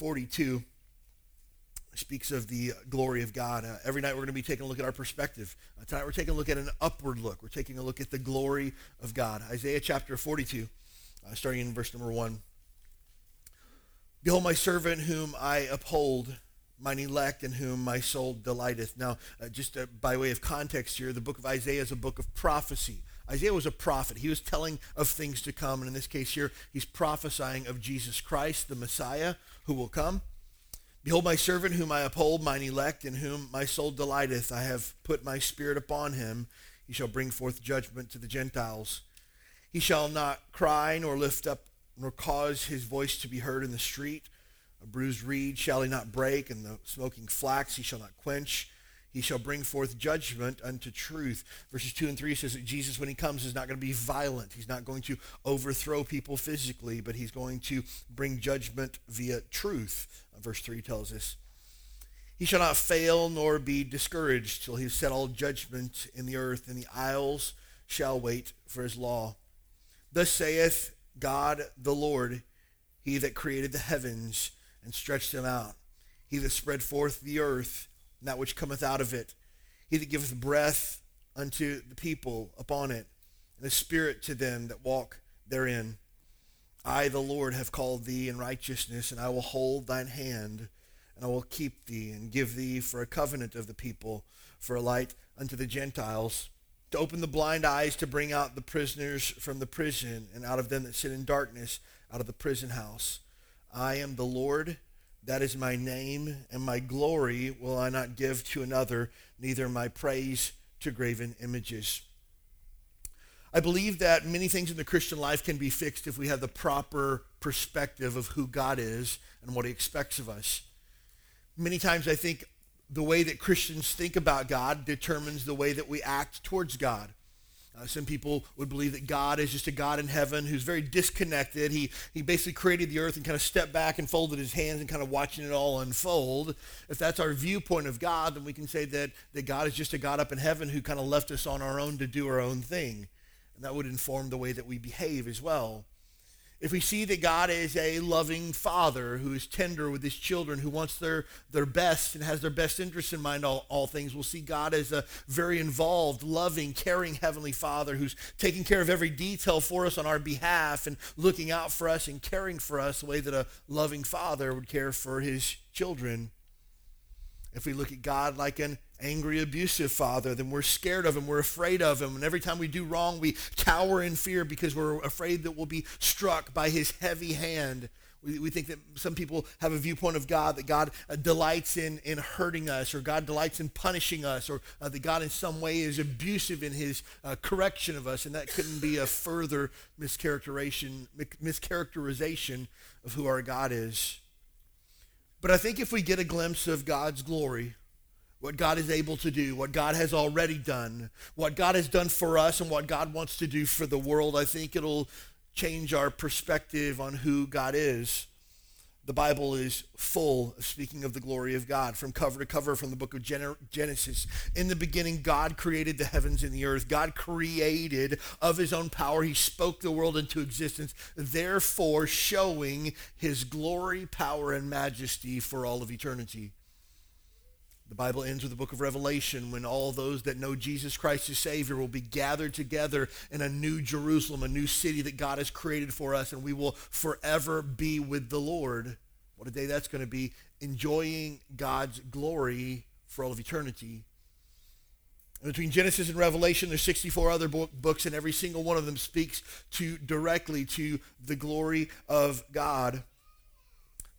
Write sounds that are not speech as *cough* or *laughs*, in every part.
42 speaks of the glory of God. Uh, every night we're going to be taking a look at our perspective. Uh, tonight we're taking a look at an upward look. We're taking a look at the glory of God. Isaiah chapter 42, uh, starting in verse number 1. Behold, my servant whom I uphold, mine elect, in whom my soul delighteth. Now, uh, just uh, by way of context here, the book of Isaiah is a book of prophecy. Isaiah was a prophet. He was telling of things to come. And in this case here, he's prophesying of Jesus Christ, the Messiah, who will come. Behold, my servant whom I uphold, mine elect, in whom my soul delighteth. I have put my spirit upon him. He shall bring forth judgment to the Gentiles. He shall not cry, nor lift up, nor cause his voice to be heard in the street. A bruised reed shall he not break, and the smoking flax he shall not quench he shall bring forth judgment unto truth. Verses 2 and 3 says that Jesus, when he comes, is not going to be violent. He's not going to overthrow people physically, but he's going to bring judgment via truth. Uh, verse 3 tells us. He shall not fail nor be discouraged till he has set all judgment in the earth, and the isles shall wait for his law. Thus saith God the Lord, he that created the heavens and stretched them out, he that spread forth the earth and that which cometh out of it. He that giveth breath unto the people upon it, and a spirit to them that walk therein. I, the Lord, have called thee in righteousness, and I will hold thine hand, and I will keep thee, and give thee for a covenant of the people, for a light unto the Gentiles, to open the blind eyes, to bring out the prisoners from the prison, and out of them that sit in darkness, out of the prison house. I am the Lord that is my name, and my glory will I not give to another, neither my praise to graven images. I believe that many things in the Christian life can be fixed if we have the proper perspective of who God is and what he expects of us. Many times I think the way that Christians think about God determines the way that we act towards God. Uh, some people would believe that God is just a God in heaven who's very disconnected. He, he basically created the earth and kind of stepped back and folded his hands and kind of watching it all unfold. If that's our viewpoint of God, then we can say that, that God is just a God up in heaven who kind of left us on our own to do our own thing. And that would inform the way that we behave as well if we see that God is a loving father who is tender with his children, who wants their, their best and has their best interests in mind all, all things, we'll see God as a very involved, loving, caring heavenly father who's taking care of every detail for us on our behalf and looking out for us and caring for us the way that a loving father would care for his children. If we look at God like an angry, abusive father, then we're scared of him, we're afraid of him. And every time we do wrong, we cower in fear because we're afraid that we'll be struck by his heavy hand. We, we think that some people have a viewpoint of God that God uh, delights in, in hurting us, or God delights in punishing us, or uh, that God in some way is abusive in his uh, correction of us. And that couldn't be a further mischaracterization, mischaracterization of who our God is. But I think if we get a glimpse of God's glory, what God is able to do, what God has already done, what God has done for us, and what God wants to do for the world, I think it'll change our perspective on who God is. The Bible is full of speaking of the glory of God from cover to cover from the book of Genesis. In the beginning, God created the heavens and the earth. God created of his own power. He spoke the world into existence, therefore showing his glory, power, and majesty for all of eternity. The Bible ends with the book of Revelation when all those that know Jesus Christ as Savior will be gathered together in a new Jerusalem, a new city that God has created for us, and we will forever be with the Lord. What a day that's going to be, enjoying God's glory for all of eternity. Between Genesis and Revelation, there's 64 other books, and every single one of them speaks to directly to the glory of God.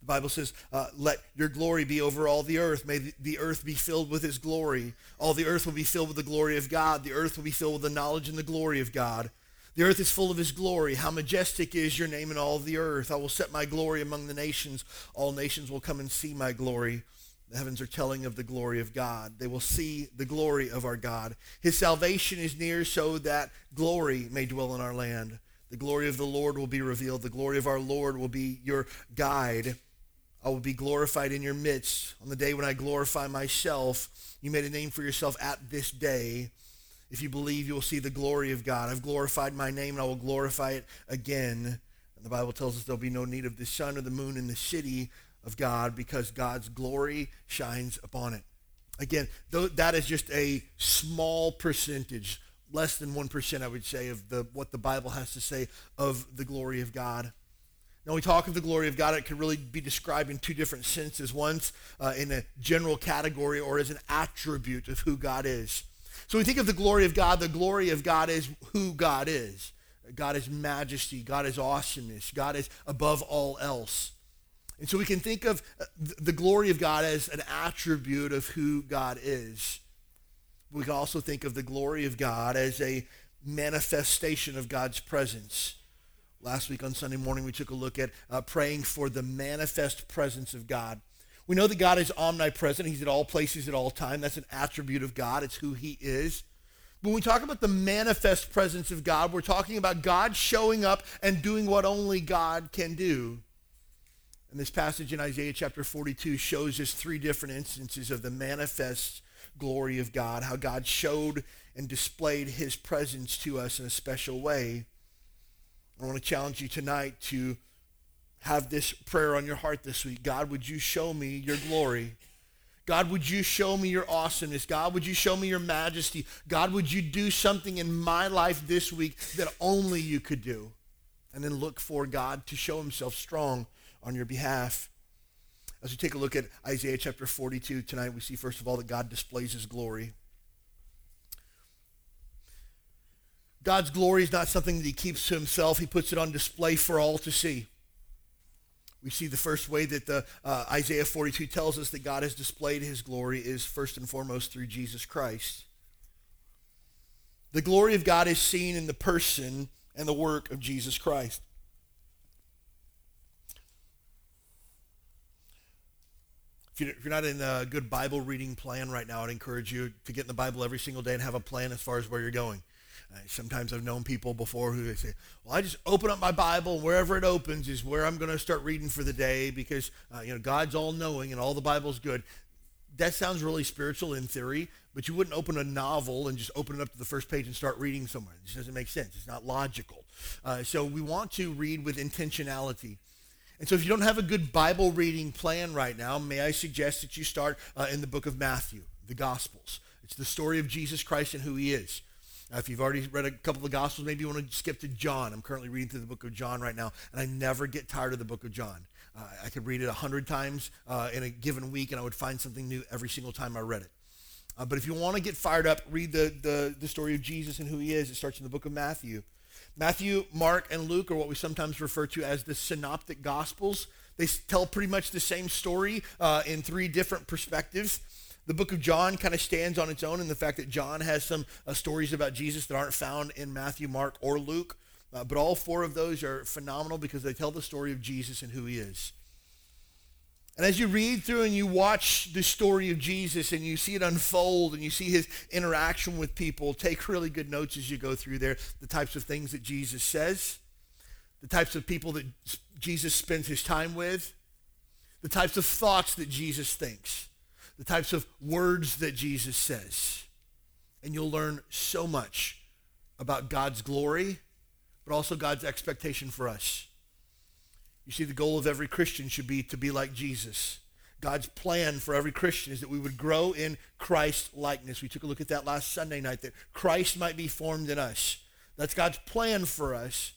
The Bible says, uh, let your glory be over all the earth. May the earth be filled with his glory. All the earth will be filled with the glory of God. The earth will be filled with the knowledge and the glory of God. The earth is full of his glory. How majestic is your name in all the earth. I will set my glory among the nations. All nations will come and see my glory. The heavens are telling of the glory of God. They will see the glory of our God. His salvation is near so that glory may dwell in our land. The glory of the Lord will be revealed. The glory of our Lord will be your guide. I will be glorified in your midst on the day when I glorify myself. You made a name for yourself at this day. If you believe, you will see the glory of God. I've glorified my name, and I will glorify it again. And the Bible tells us there'll be no need of the sun or the moon in the city of God because God's glory shines upon it. Again, that is just a small percentage, less than 1%, I would say, of the, what the Bible has to say of the glory of God. Now, we talk of the glory of God, it could really be described in two different senses. Once uh, in a general category or as an attribute of who God is. So we think of the glory of God. The glory of God is who God is. God is majesty. God is awesomeness. God is above all else. And so we can think of uh, the glory of God as an attribute of who God is. We can also think of the glory of God as a manifestation of God's presence. Last week on Sunday morning, we took a look at uh, praying for the manifest presence of God. We know that God is omnipresent. He's at all places at all time. That's an attribute of God. It's who he is. When we talk about the manifest presence of God, we're talking about God showing up and doing what only God can do. And this passage in Isaiah chapter 42 shows us three different instances of the manifest glory of God, how God showed and displayed his presence to us in a special way. I want to challenge you tonight to have this prayer on your heart this week. God, would you show me your glory? God, would you show me your awesomeness? God, would you show me your majesty? God, would you do something in my life this week that only you could do? And then look for God to show himself strong on your behalf. As we take a look at Isaiah chapter 42 tonight, we see first of all that God displays his glory. God's glory is not something that he keeps to himself. He puts it on display for all to see. We see the first way that the uh, Isaiah 42 tells us that God has displayed his glory is first and foremost through Jesus Christ. The glory of God is seen in the person and the work of Jesus Christ. If you're not in a good Bible reading plan right now, I'd encourage you to get in the Bible every single day and have a plan as far as where you're going. Sometimes I've known people before who they say, "Well, I just open up my Bible, wherever it opens is where I'm going to start reading for the day because uh, you know God's all-knowing and all the Bible's good." That sounds really spiritual in theory, but you wouldn't open a novel and just open it up to the first page and start reading somewhere. It just doesn't make sense. It's not logical. Uh, so we want to read with intentionality. And so if you don't have a good Bible reading plan right now, may I suggest that you start uh, in the book of Matthew, the Gospels. It's the story of Jesus Christ and who he is. Uh, if you've already read a couple of Gospels, maybe you want to skip to John. I'm currently reading through the book of John right now, and I never get tired of the book of John. Uh, I could read it a hundred times uh, in a given week, and I would find something new every single time I read it. Uh, but if you want to get fired up, read the, the, the story of Jesus and who he is. It starts in the book of Matthew. Matthew, Mark, and Luke are what we sometimes refer to as the synoptic gospels. They tell pretty much the same story uh, in three different perspectives. The book of John kind of stands on its own in the fact that John has some uh, stories about Jesus that aren't found in Matthew, Mark, or Luke. Uh, but all four of those are phenomenal because they tell the story of Jesus and who he is. And as you read through and you watch the story of Jesus and you see it unfold and you see his interaction with people, take really good notes as you go through there. The types of things that Jesus says, the types of people that Jesus spends his time with, the types of thoughts that Jesus thinks the types of words that Jesus says. And you'll learn so much about God's glory, but also God's expectation for us. You see, the goal of every Christian should be to be like Jesus. God's plan for every Christian is that we would grow in Christ likeness. We took a look at that last Sunday night, that Christ might be formed in us. That's God's plan for us.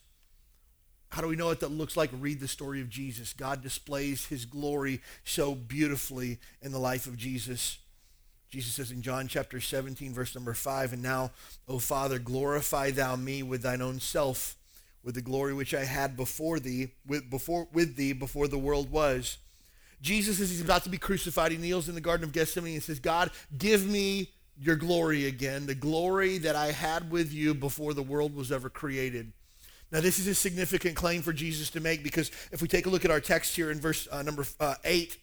How do we know what that looks like? Read the story of Jesus. God displays his glory so beautifully in the life of Jesus. Jesus says in John chapter 17, verse number 5, And now, O Father, glorify thou me with thine own self, with the glory which I had before thee, with, before, with thee before the world was. Jesus, as he's about to be crucified, he kneels in the Garden of Gethsemane and says, God, give me your glory again, the glory that I had with you before the world was ever created. Now, this is a significant claim for Jesus to make because if we take a look at our text here in verse uh, number uh, 8,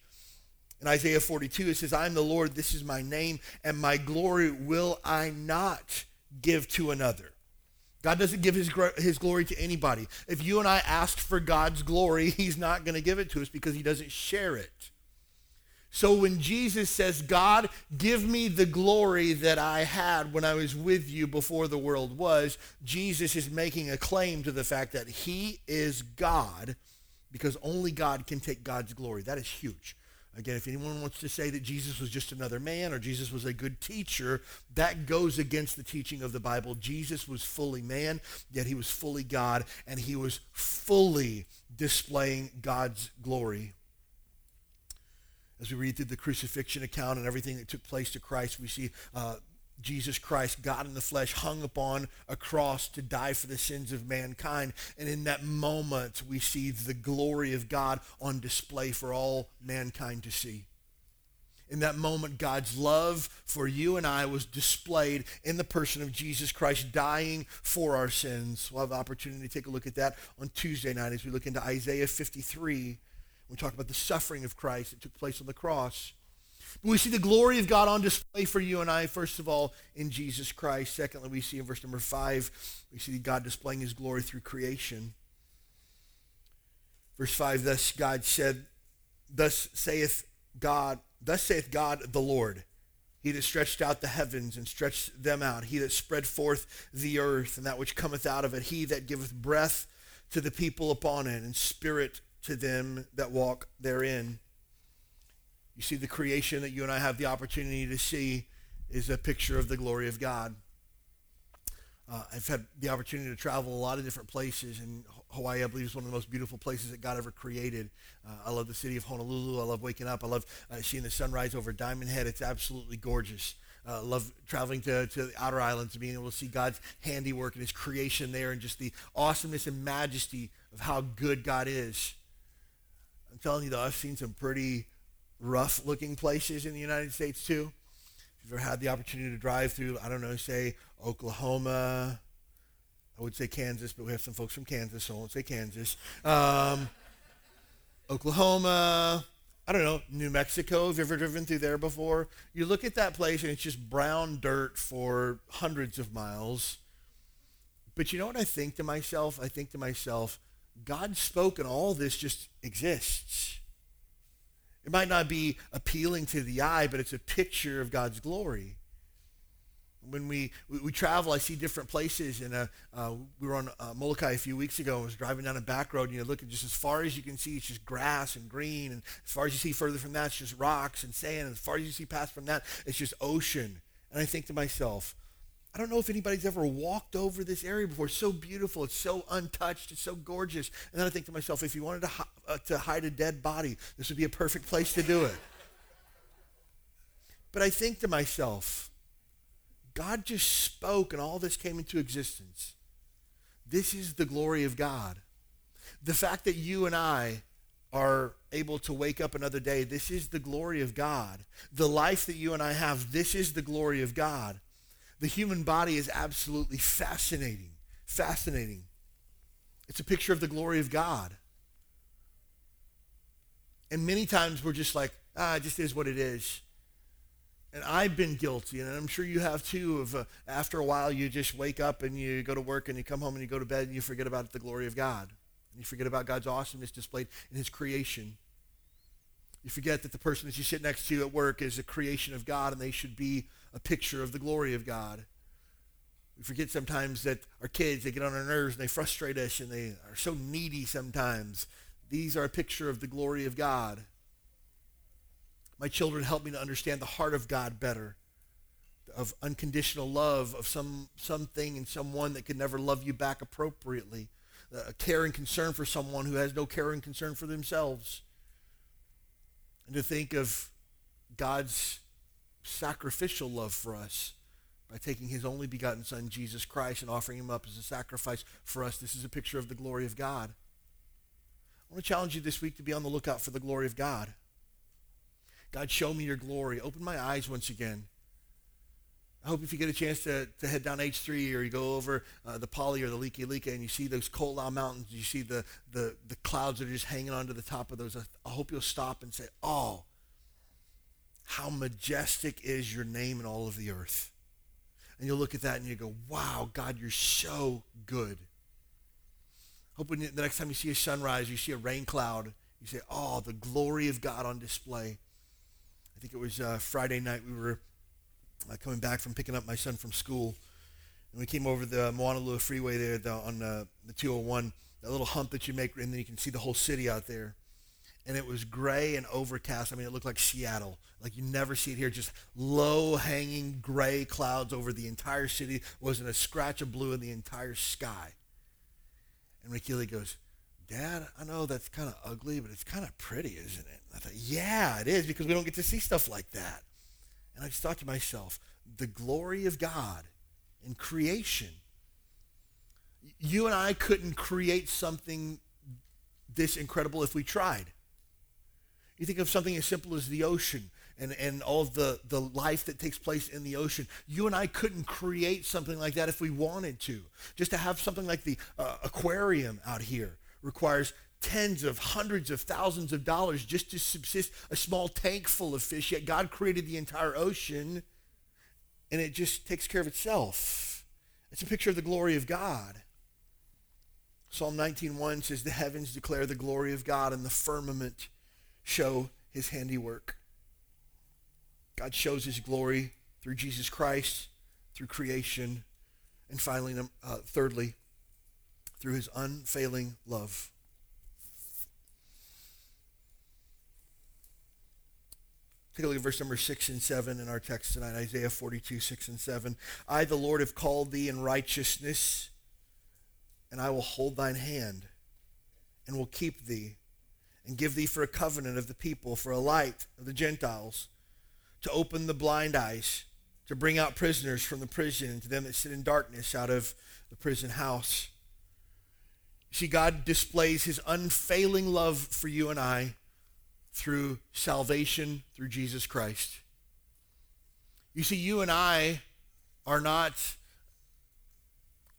in Isaiah 42, it says, I am the Lord, this is my name, and my glory will I not give to another. God doesn't give his, his glory to anybody. If you and I ask for God's glory, *laughs* he's not going to give it to us because he doesn't share it. So when Jesus says, God, give me the glory that I had when I was with you before the world was, Jesus is making a claim to the fact that he is God because only God can take God's glory. That is huge. Again, if anyone wants to say that Jesus was just another man or Jesus was a good teacher, that goes against the teaching of the Bible. Jesus was fully man, yet he was fully God, and he was fully displaying God's glory as we read through the crucifixion account and everything that took place to Christ, we see uh, Jesus Christ, God in the flesh, hung upon a cross to die for the sins of mankind. And in that moment, we see the glory of God on display for all mankind to see. In that moment, God's love for you and I was displayed in the person of Jesus Christ dying for our sins. We'll have the opportunity to take a look at that on Tuesday night as we look into Isaiah 53 we talk about the suffering of Christ that took place on the cross. But we see the glory of God on display for you and I, first of all, in Jesus Christ. Secondly, we see in verse number five, we see God displaying his glory through creation. Verse 5, thus God said, Thus saith God, thus saith God the Lord, he that stretched out the heavens and stretched them out, he that spread forth the earth and that which cometh out of it, he that giveth breath to the people upon it and spirit to them that walk therein. You see, the creation that you and I have the opportunity to see is a picture of the glory of God. Uh, I've had the opportunity to travel a lot of different places, and Hawaii, I believe, is one of the most beautiful places that God ever created. Uh, I love the city of Honolulu. I love waking up. I love uh, seeing the sunrise over Diamond Head. It's absolutely gorgeous. Uh, love traveling to, to the outer islands and being able to see God's handiwork and his creation there and just the awesomeness and majesty of how good God is. I'm telling you, though, I've seen some pretty rough looking places in the United States, too. If you've ever had the opportunity to drive through, I don't know, say Oklahoma, I would say Kansas, but we have some folks from Kansas, so I won't say Kansas. Um, Oklahoma, I don't know, New Mexico. Have you ever driven through there before? You look at that place and it's just brown dirt for hundreds of miles. But you know what I think to myself? I think to myself, God spoke and all this just exists. It might not be appealing to the eye, but it's a picture of God's glory. When we, we, we travel, I see different places. And uh, uh, we were on uh, Molokai a few weeks ago. I was driving down a back road, and you look at just as far as you can see, it's just grass and green. And as far as you see further from that, it's just rocks and sand. And as far as you see past from that, it's just ocean. And I think to myself, I don't know if anybody's ever walked over this area before. It's so beautiful. It's so untouched. It's so gorgeous. And then I think to myself, if you wanted to, uh, to hide a dead body, this would be a perfect place to do it. *laughs* But I think to myself, God just spoke and all this came into existence. This is the glory of God. The fact that you and I are able to wake up another day, this is the glory of God. The life that you and I have, this is the glory of God. The human body is absolutely fascinating. Fascinating. It's a picture of the glory of God. And many times we're just like, ah, it just is what it is. And I've been guilty, and I'm sure you have too, of uh, after a while you just wake up and you go to work and you come home and you go to bed and you forget about the glory of God. And you forget about God's awesomeness displayed in his creation. You forget that the person that you sit next to at work is a creation of God and they should be a picture of the glory of God. We forget sometimes that our kids, they get on our nerves and they frustrate us and they are so needy sometimes. These are a picture of the glory of God. My children help me to understand the heart of God better, of unconditional love, of some something and someone that can never love you back appropriately, a care and concern for someone who has no care and concern for themselves. And to think of God's sacrificial love for us by taking his only begotten son, Jesus Christ, and offering him up as a sacrifice for us. This is a picture of the glory of God. I want to challenge you this week to be on the lookout for the glory of God. God, show me your glory. Open my eyes once again. I hope if you get a chance to, to head down H3 or you go over uh, the Pali or the Likelike and you see those Ko'olau Mountains, you see the, the, the clouds that are just hanging onto the top of those, I, I hope you'll stop and say, oh, how majestic is your name in all of the earth. And you'll look at that and you go, wow, God, you're so good. Hope when the next time you see a sunrise, you see a rain cloud, you say, oh, the glory of God on display. I think it was uh, Friday night we were uh, coming back from picking up my son from school. And we came over the Moanalua Freeway there the, on uh, the 201, that little hump that you make, and then you can see the whole city out there. And it was gray and overcast. I mean, it looked like Seattle. Like you never see it here. Just low-hanging gray clouds over the entire city. Wasn't a scratch of blue in the entire sky. And Ricky goes, Dad, I know that's kind of ugly, but it's kind of pretty, isn't it? I thought, yeah, it is, because we don't get to see stuff like that. And I just thought to myself, the glory of God in creation. You and I couldn't create something this incredible if we tried. You think of something as simple as the ocean and, and all of the, the life that takes place in the ocean. You and I couldn't create something like that if we wanted to. Just to have something like the uh, aquarium out here requires tens of hundreds of thousands of dollars just to subsist a small tank full of fish, yet God created the entire ocean and it just takes care of itself. It's a picture of the glory of God. Psalm 19:1 says, The heavens declare the glory of God, and the firmament show his handiwork. God shows his glory through Jesus Christ, through creation, and finally, uh, thirdly, through his unfailing love. Take a look at verse number 6 and 7 in our text tonight, Isaiah 42, 6 and 7. I, the Lord, have called thee in righteousness, and I will hold thine hand, and will keep thee, and give thee for a covenant of the people, for a light of the Gentiles, to open the blind eyes, to bring out prisoners from the prison, and to them that sit in darkness out of the prison house. See, God displays his unfailing love for you and I through salvation through Jesus Christ. You see, you and I are not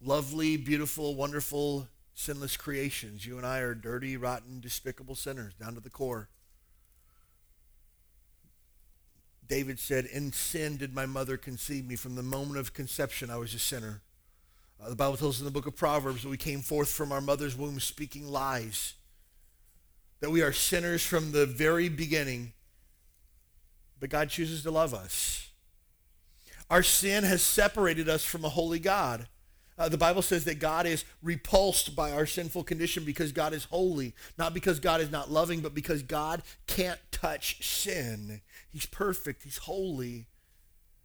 lovely, beautiful, wonderful, sinless creations. You and I are dirty, rotten, despicable sinners down to the core. David said, In sin did my mother conceive me. From the moment of conception, I was a sinner. Uh, the Bible tells us in the book of Proverbs that we came forth from our mother's womb speaking lies that we are sinners from the very beginning, but God chooses to love us. Our sin has separated us from a holy God. Uh, the Bible says that God is repulsed by our sinful condition because God is holy, not because God is not loving, but because God can't touch sin. He's perfect, He's holy,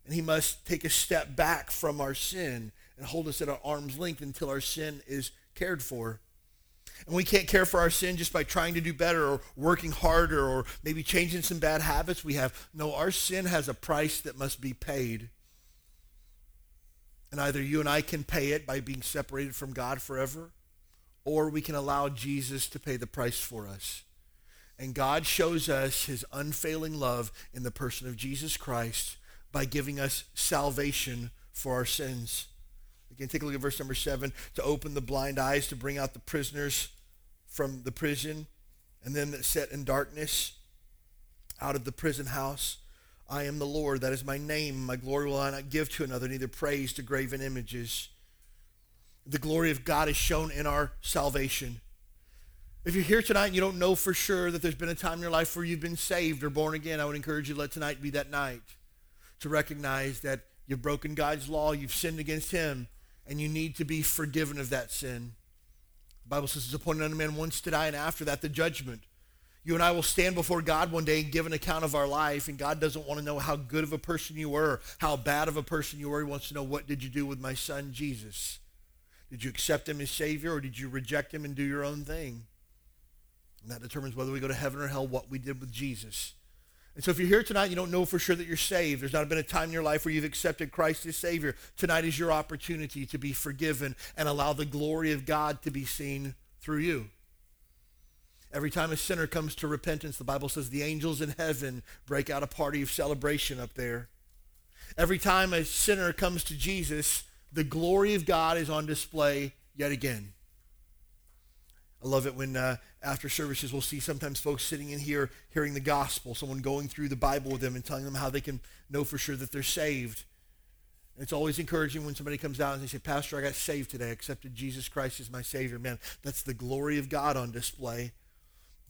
and He must take a step back from our sin and hold us at our arm's length until our sin is cared for. And we can't care for our sin just by trying to do better or working harder or maybe changing some bad habits we have. No, our sin has a price that must be paid. And either you and I can pay it by being separated from God forever, or we can allow Jesus to pay the price for us. And God shows us his unfailing love in the person of Jesus Christ by giving us salvation for our sins. Again, take a look at verse number seven. To open the blind eyes, to bring out the prisoners from the prison, and them that sat in darkness out of the prison house. I am the Lord, that is my name. My glory will I not give to another, neither praise to graven images. The glory of God is shown in our salvation. If you're here tonight and you don't know for sure that there's been a time in your life where you've been saved or born again, I would encourage you to let tonight be that night to recognize that you've broken God's law, you've sinned against Him, and you need to be forgiven of that sin. The Bible says it's appointed unto man once to die, and after that, the judgment. You and I will stand before God one day and give an account of our life, and God doesn't want to know how good of a person you were, how bad of a person you were. He wants to know what did you do with my son Jesus? Did you accept him as Savior, or did you reject him and do your own thing? And that determines whether we go to heaven or hell, what we did with Jesus. And so if you're here tonight and you don't know for sure that you're saved, there's not been a time in your life where you've accepted Christ as Savior, tonight is your opportunity to be forgiven and allow the glory of God to be seen through you. Every time a sinner comes to repentance, the Bible says the angels in heaven break out a party of celebration up there. Every time a sinner comes to Jesus, the glory of God is on display yet again. I love it when uh, after services we'll see sometimes folks sitting in here hearing the gospel, someone going through the Bible with them and telling them how they can know for sure that they're saved. And it's always encouraging when somebody comes out and they say, Pastor, I got saved today. I accepted Jesus Christ as my Savior. Man, that's the glory of God on display.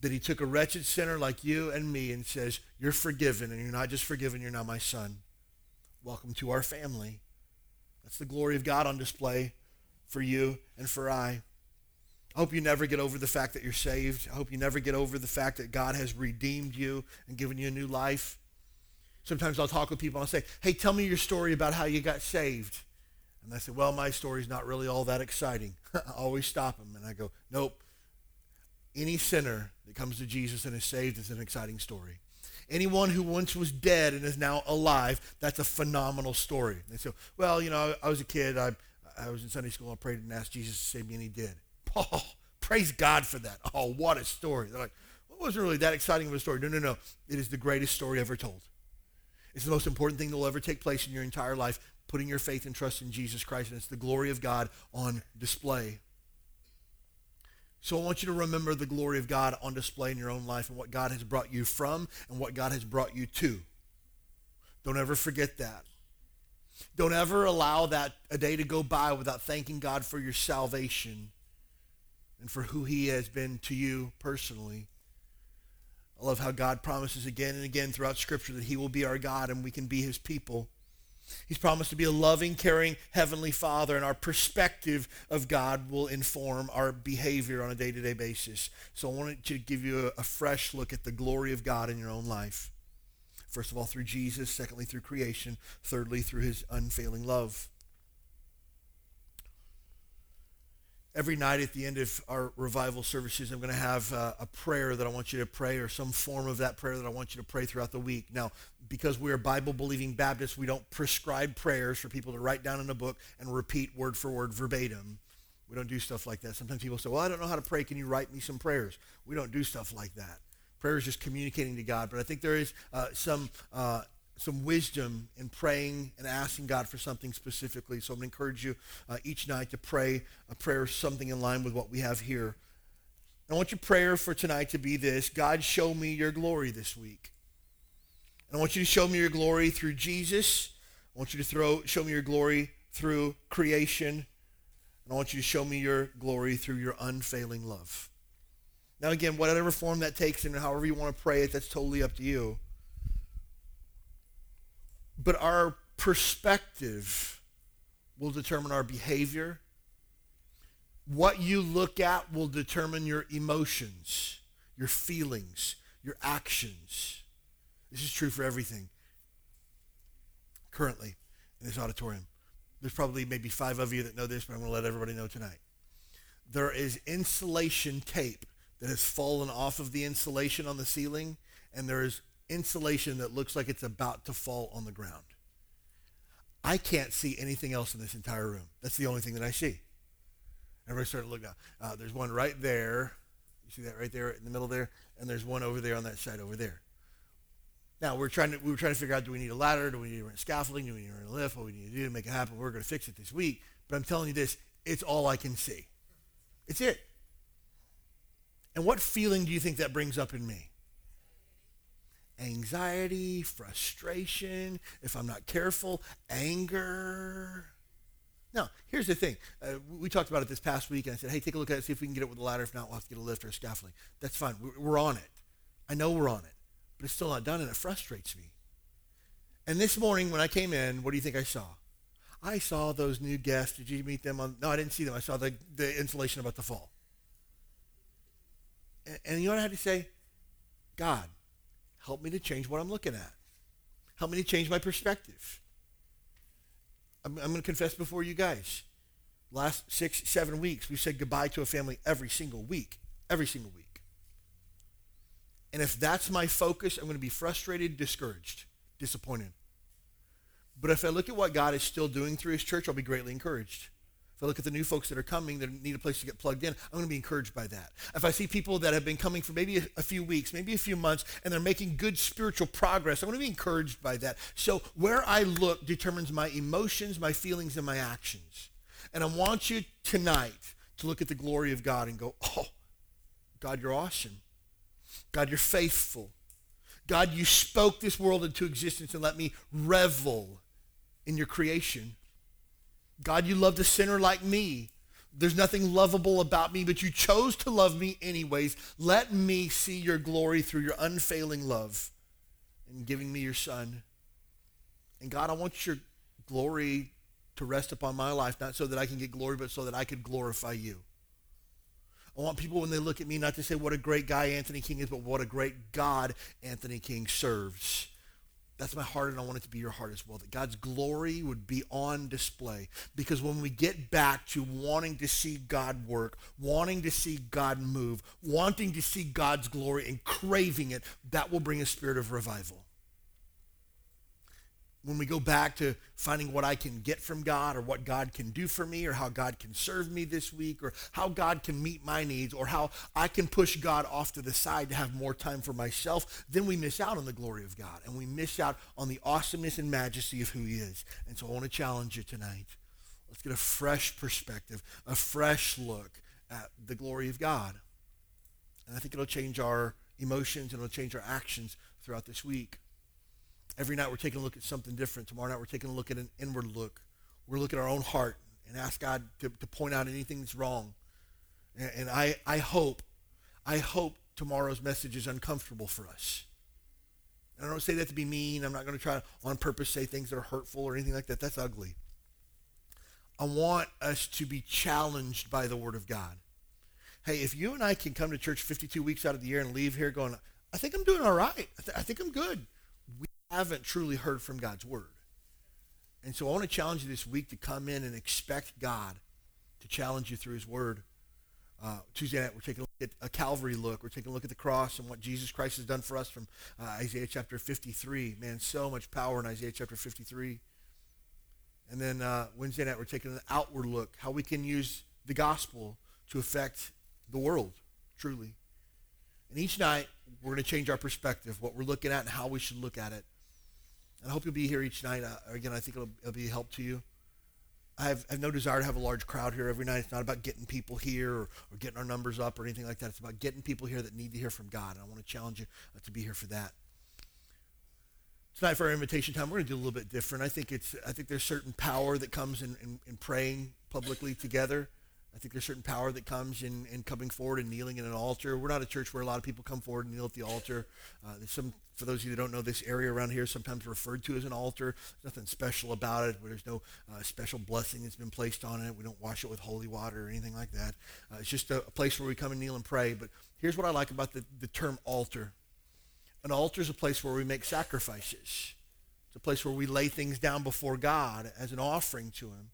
That he took a wretched sinner like you and me and says, You're forgiven, and you're not just forgiven, you're now my son. Welcome to our family. That's the glory of God on display for you and for I. I hope you never get over the fact that you're saved. I hope you never get over the fact that God has redeemed you and given you a new life. Sometimes I'll talk with people and I'll say, hey, tell me your story about how you got saved. And they say, well, my story's not really all that exciting. *laughs* I always stop them and I go, nope. Any sinner that comes to Jesus and is saved is an exciting story. Anyone who once was dead and is now alive, that's a phenomenal story. They say, well, you know, I was a kid. I, I was in Sunday school. I prayed and asked Jesus to save me, and he did. Oh, *laughs* praise God for that. Oh, what a story. They're like, well, it wasn't really that exciting of a story. No, no, no. It is the greatest story ever told. It's the most important thing that will ever take place in your entire life, putting your faith and trust in Jesus Christ. And it's the glory of God on display. So I want you to remember the glory of God on display in your own life and what God has brought you from and what God has brought you to. Don't ever forget that. Don't ever allow that a day to go by without thanking God for your salvation and for who he has been to you personally. I love how God promises again and again throughout Scripture that he will be our God and we can be his people. He's promised to be a loving, caring Heavenly Father, and our perspective of God will inform our behavior on a day to day basis. So I wanted to give you a, a, fresh look at the glory of God in your own life. First of all, through Jesus. Secondly, through creation. Thirdly, through his unfailing love. Every night at the end of our revival services, I'm going to have uh, a prayer that I want you to pray or some form of that prayer that I want you to pray throughout the week. Now, because we are Bible believing Baptists, we don't prescribe prayers for people to write down in a book and repeat word for word verbatim. We don't do stuff like that. Sometimes people say, Well, I don't know how to pray. Can you write me some prayers? We don't do stuff like that. Prayer is just communicating to God. But I think there is uh, some uh, some wisdom in praying and asking God for something specifically. So I'm going to encourage you uh, each night to pray a prayer, something in line with what we have here. I want your prayer for tonight to be this God, show me your glory this week. And I want you to show me your glory through Jesus. I want you to throw, show me your glory through creation. And I want you to show me your glory through your unfailing love. Now, again, whatever form that takes and however you want to pray it, that's totally up to you but our perspective will determine our behavior. What you look at will determine your emotions, your feelings, your actions. This is true for everything. Currently, in this auditorium, there's probably maybe five of you that know this, but I'm going to let everybody know tonight. There is insulation tape that has fallen off of the insulation on the ceiling, and there is insulation that looks like it's about to fall on the ground. I can't see anything else in this entire room. That's the only thing that I see. Everybody started to look. Uh, there's one right there. You see that right there in the middle there? And there's one over there on that side over there. Now we're trying to we were trying to figure out do we need a ladder, do we need rent scaffolding, do we need a lift, what we need to do to make it happen. We're going to fix it this week. But I'm telling you this, it's all I can see. It's it. And what feeling do you think that brings up in me? Anxiety, frustration, if I'm not careful, anger. Now, here's the thing. Uh, we talked about it this past week, and I said, hey, take a look at it, see if we can get it with a ladder. If not, we'll have to get a lift or a scaffolding. That's fine. We're on it. I know we're on it, but it's still not done, and it frustrates me. And this morning when I came in, what do you think I saw? I saw those new guests. Did you meet them on? No, I didn't see them. I saw the, the insulation about to fall. And, and you know what I had to say? God, Help me to change what I'm looking at. Help me to change my perspective. I'm, I'm going to confess before you guys. Last six, seven weeks, we said goodbye to a family every single week. Every single week. And if that's my focus, I'm going to be frustrated, discouraged, disappointed. But if I look at what God is still doing through his church, I'll be greatly encouraged. If I look at the new folks that are coming that need a place to get plugged in, I'm going to be encouraged by that. If I see people that have been coming for maybe a, few weeks, maybe a few months, and they're making good spiritual progress, I'm going to be encouraged by that. So where I look determines my emotions, my feelings, and my actions. And I want you tonight to look at the glory of God and go, oh, God, you're awesome. God, you're faithful. God, you spoke this world into existence and let me revel in your creation. God, you loved a sinner like me. There's nothing lovable about me, but you chose to love me anyways. Let me see your glory through your unfailing love in giving me your son. And God, I want your glory to rest upon my life, not so that I can get glory, but so that I could glorify you. I want people, when they look at me, not to say what a great guy Anthony King is, but what a great God Anthony King serves. That's my heart, and I want it to be your heart as well. That God's glory would be on display. Because when we get back to wanting to see God work, wanting to see God move, wanting to see God's glory, and craving it, that will bring a spirit of revival when we go back to finding what I can get from God or what God can do for me or how God can serve me this week or how God can meet my needs or how I can push God off to the side to have more time for myself, then we miss out on the glory of God and we miss out on the awesomeness and majesty of who he is. And so I want to challenge you tonight. Let's get a fresh perspective, a fresh look at the glory of God. And I think it'll change our emotions and it'll change our actions throughout this week. Every night we're taking a look at something different. Tomorrow night we're taking a look at an inward look. We're looking at our own heart and ask God to, to point out anything that's wrong. And, and I, I hope, I hope tomorrow's message is uncomfortable for us. And I don't say that to be mean. I'm not going to try on purpose say things that are hurtful or anything like that. That's ugly. I want us to be challenged by the Word of God. Hey, if you and I can come to church 52 weeks out of the year and leave here going, I think I'm doing all right. I, th- I think I'm good haven't truly heard from God's word. And so I want to challenge you this week to come in and expect God to challenge you through his word. Uh, Tuesday night, we're taking a look at a Calvary look. We're taking a look at the cross and what Jesus Christ has done for us from uh, Isaiah chapter 53. Man, so much power in Isaiah chapter 53. And then uh, Wednesday night, we're taking an outward look, how we can use the gospel to affect the world, truly. And each night, we're going to change our perspective, what we're looking at and how we should look at it. And I hope you'll be here each night. Uh, again, I think it'll, it'll, be a help to you. I have, I have, no desire to have a large crowd here every night. It's not about getting people here or, or, getting our numbers up or anything like that. It's about getting people here that need to hear from God. And I want to challenge you uh, to be here for that. Tonight for our invitation time, we're going to do a little bit different. I think it's I think there's certain power that comes in, in, in praying publicly together. I think there's certain power that comes in, in coming forward and kneeling at an altar. We're not a church where a lot of people come forward and kneel at the altar. Uh, some, for those of you that don't know, this area around here sometimes referred to as an altar. There's nothing special about it. There's no uh, special blessing that's been placed on it. We don't wash it with holy water or anything like that. Uh, it's just a, a, place where we come and kneel and pray. But here's what I like about the, the term altar. An altar is a place where we make sacrifices. It's a place where we lay things down before God as an offering to him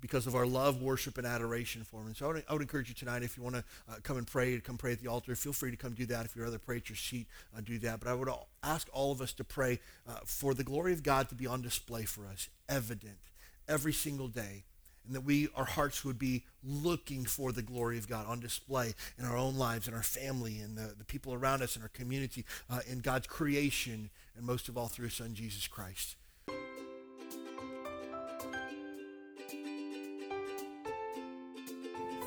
because of our love, worship, and adoration for him. And so I would, I would encourage you tonight, if you want to uh, come and pray, to come pray at the altar, feel free to come do that. If you'd rather pray at your seat, uh, do that. But I would ask all of us to pray uh, for the glory of God to be on display for us, evident, every single day. And that we, our hearts would be looking for the glory of God on display in our own lives, in our family, in the, the people around us, in our community, uh, in God's creation, and most of all through His Son, Jesus Christ.